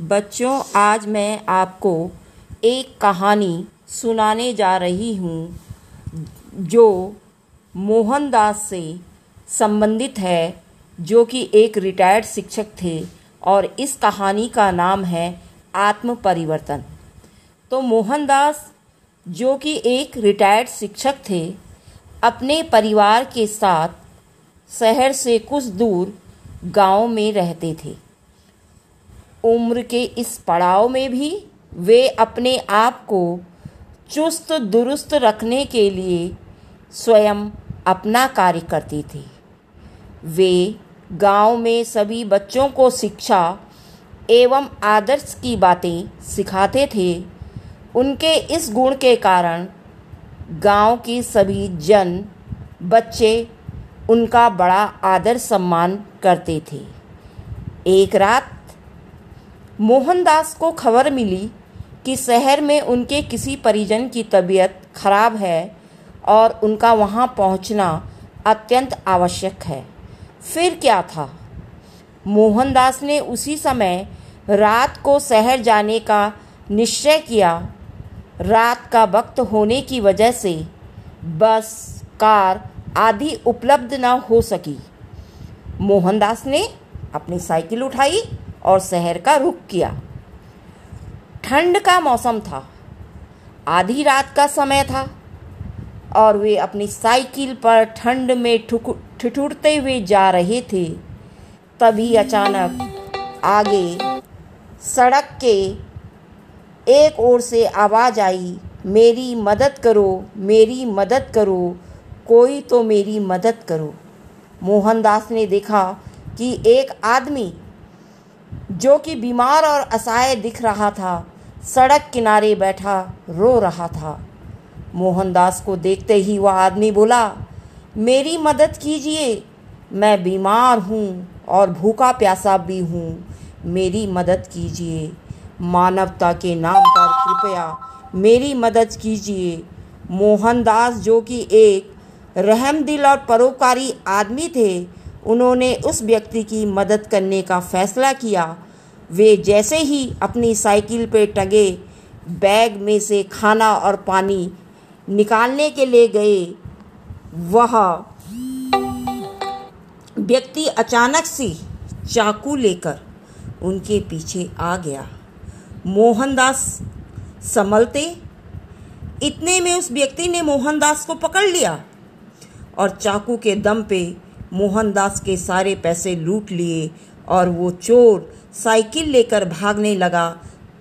बच्चों, आज मैं आपको एक कहानी सुनाने जा रही हूँ, जो मोहनदास से संबंधित है, जो कि एक रिटायर्ड शिक्षक थे, और इस कहानी का नाम है आत्म परिवर्तन तो मोहनदास, जो कि एक रिटायर्ड शिक्षक थे, अपने परिवार के साथ शहर से कुछ दूर गाँव में रहते थे। उम्र के इस पड़ाव में भी वे अपने आप को चुस्त, दुरुस्त रखने के लिए स्वयं अपना कार्य करती थी। वे गाँव में सभी बच्चों को शिक्षा एवं आदर्श की बातें सिखाते थे। उनके इस गुण के कारण गाँव की सभी जन, बच्चे उनका बड़ा आदर सम्मान करते थे। एक रात मोहनदास को खबर मिली कि शहर में उनके किसी परिजन की तबीयत खराब है और उनका वहाँ पहुँचना अत्यंत आवश्यक है। फिर क्या था? मोहनदास ने उसी समय रात को शहर जाने का निश्चय किया। रात का वक्त होने की वजह से बस, कार आदि उपलब्ध न हो सकी। मोहनदास ने अपनी साइकिल उठाई और शहर का रुख किया। ठंड का मौसम था। आधी रात का समय था और वे अपनी साइकिल पर ठंड में ठिठुरते हुए जा रहे थे। तभी अचानक आगे सड़क के एक ओर से आवाज़ आई, मेरी मदद करो, मेरी मदद करो, कोई तो मेरी मदद करो। मोहनदास ने देखा कि एक आदमी जो कि बीमार और असहाय दिख रहा था, सड़क किनारे बैठा, रो रहा था। मोहनदास को देखते ही वह आदमी बोला, मेरी मदद कीजिए, मैं बीमार हूँ और भूखा प्यासा भी हूँ। मेरी मदद कीजिए, मानवता के नाम पर कृपया मेरी मदद कीजिए। मोहनदास, जो कि एक रहमदिल और परोपकारी आदमी थे, उन्होंने उस व्यक्ति की मदद करने का फैसला किया वे जैसे ही अपनी साइकिल पे टगे, बैग में से खाना और पानी निकालने के लिए गए, वह व्यक्ति अचानक से चाकू लेकर उनके पीछे आ गया। मोहनदास संभलते, इतने में उस व्यक्ति ने मोहनदास को पकड़ लिया और चाकू के दम पे मोहनदास के सारे पैसे लूट लिए और वो चोर साइकिल लेकर भागने लगा।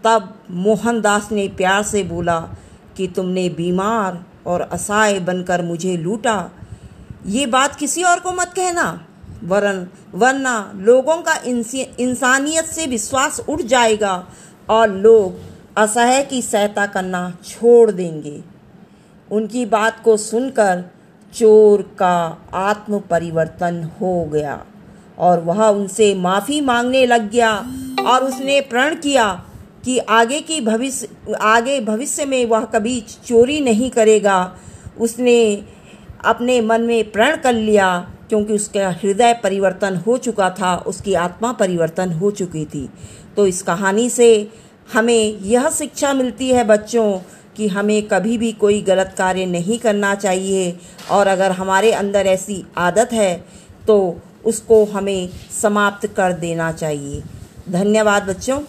तब मोहनदास ने प्यार से बोला कि तुमने बीमार और असहाय बनकर मुझे लूटा। ये बात किसी और को मत कहना, वरन, वरना लोगों का इंसानियत से विश्वास उठ जाएगा और लोग असहाय की सहायता करना छोड़ देंगे। उनकी बात को सुनकर चोर का आत्म परिवर्तन हो गया। और वह उनसे माफ़ी मांगने लग गया और उसने प्रण किया कि आगे की भविष्य, आगे भविष्य में वह कभी चोरी नहीं करेगा। उसने अपने मन में प्रण कर लिया क्योंकि उसका हृदय परिवर्तन हो चुका था, उसकी आत्मा परिवर्तन हो चुकी थी। तो इस कहानी से हमें यह शिक्षा मिलती है बच्चों कि हमें कभी भी कोई गलत कार्य नहीं करना चाहिए और अगर हमारे अंदर ऐसी आदत है तो उसको हमें समाप्त कर देना चाहिए। धन्यवाद बच्चों।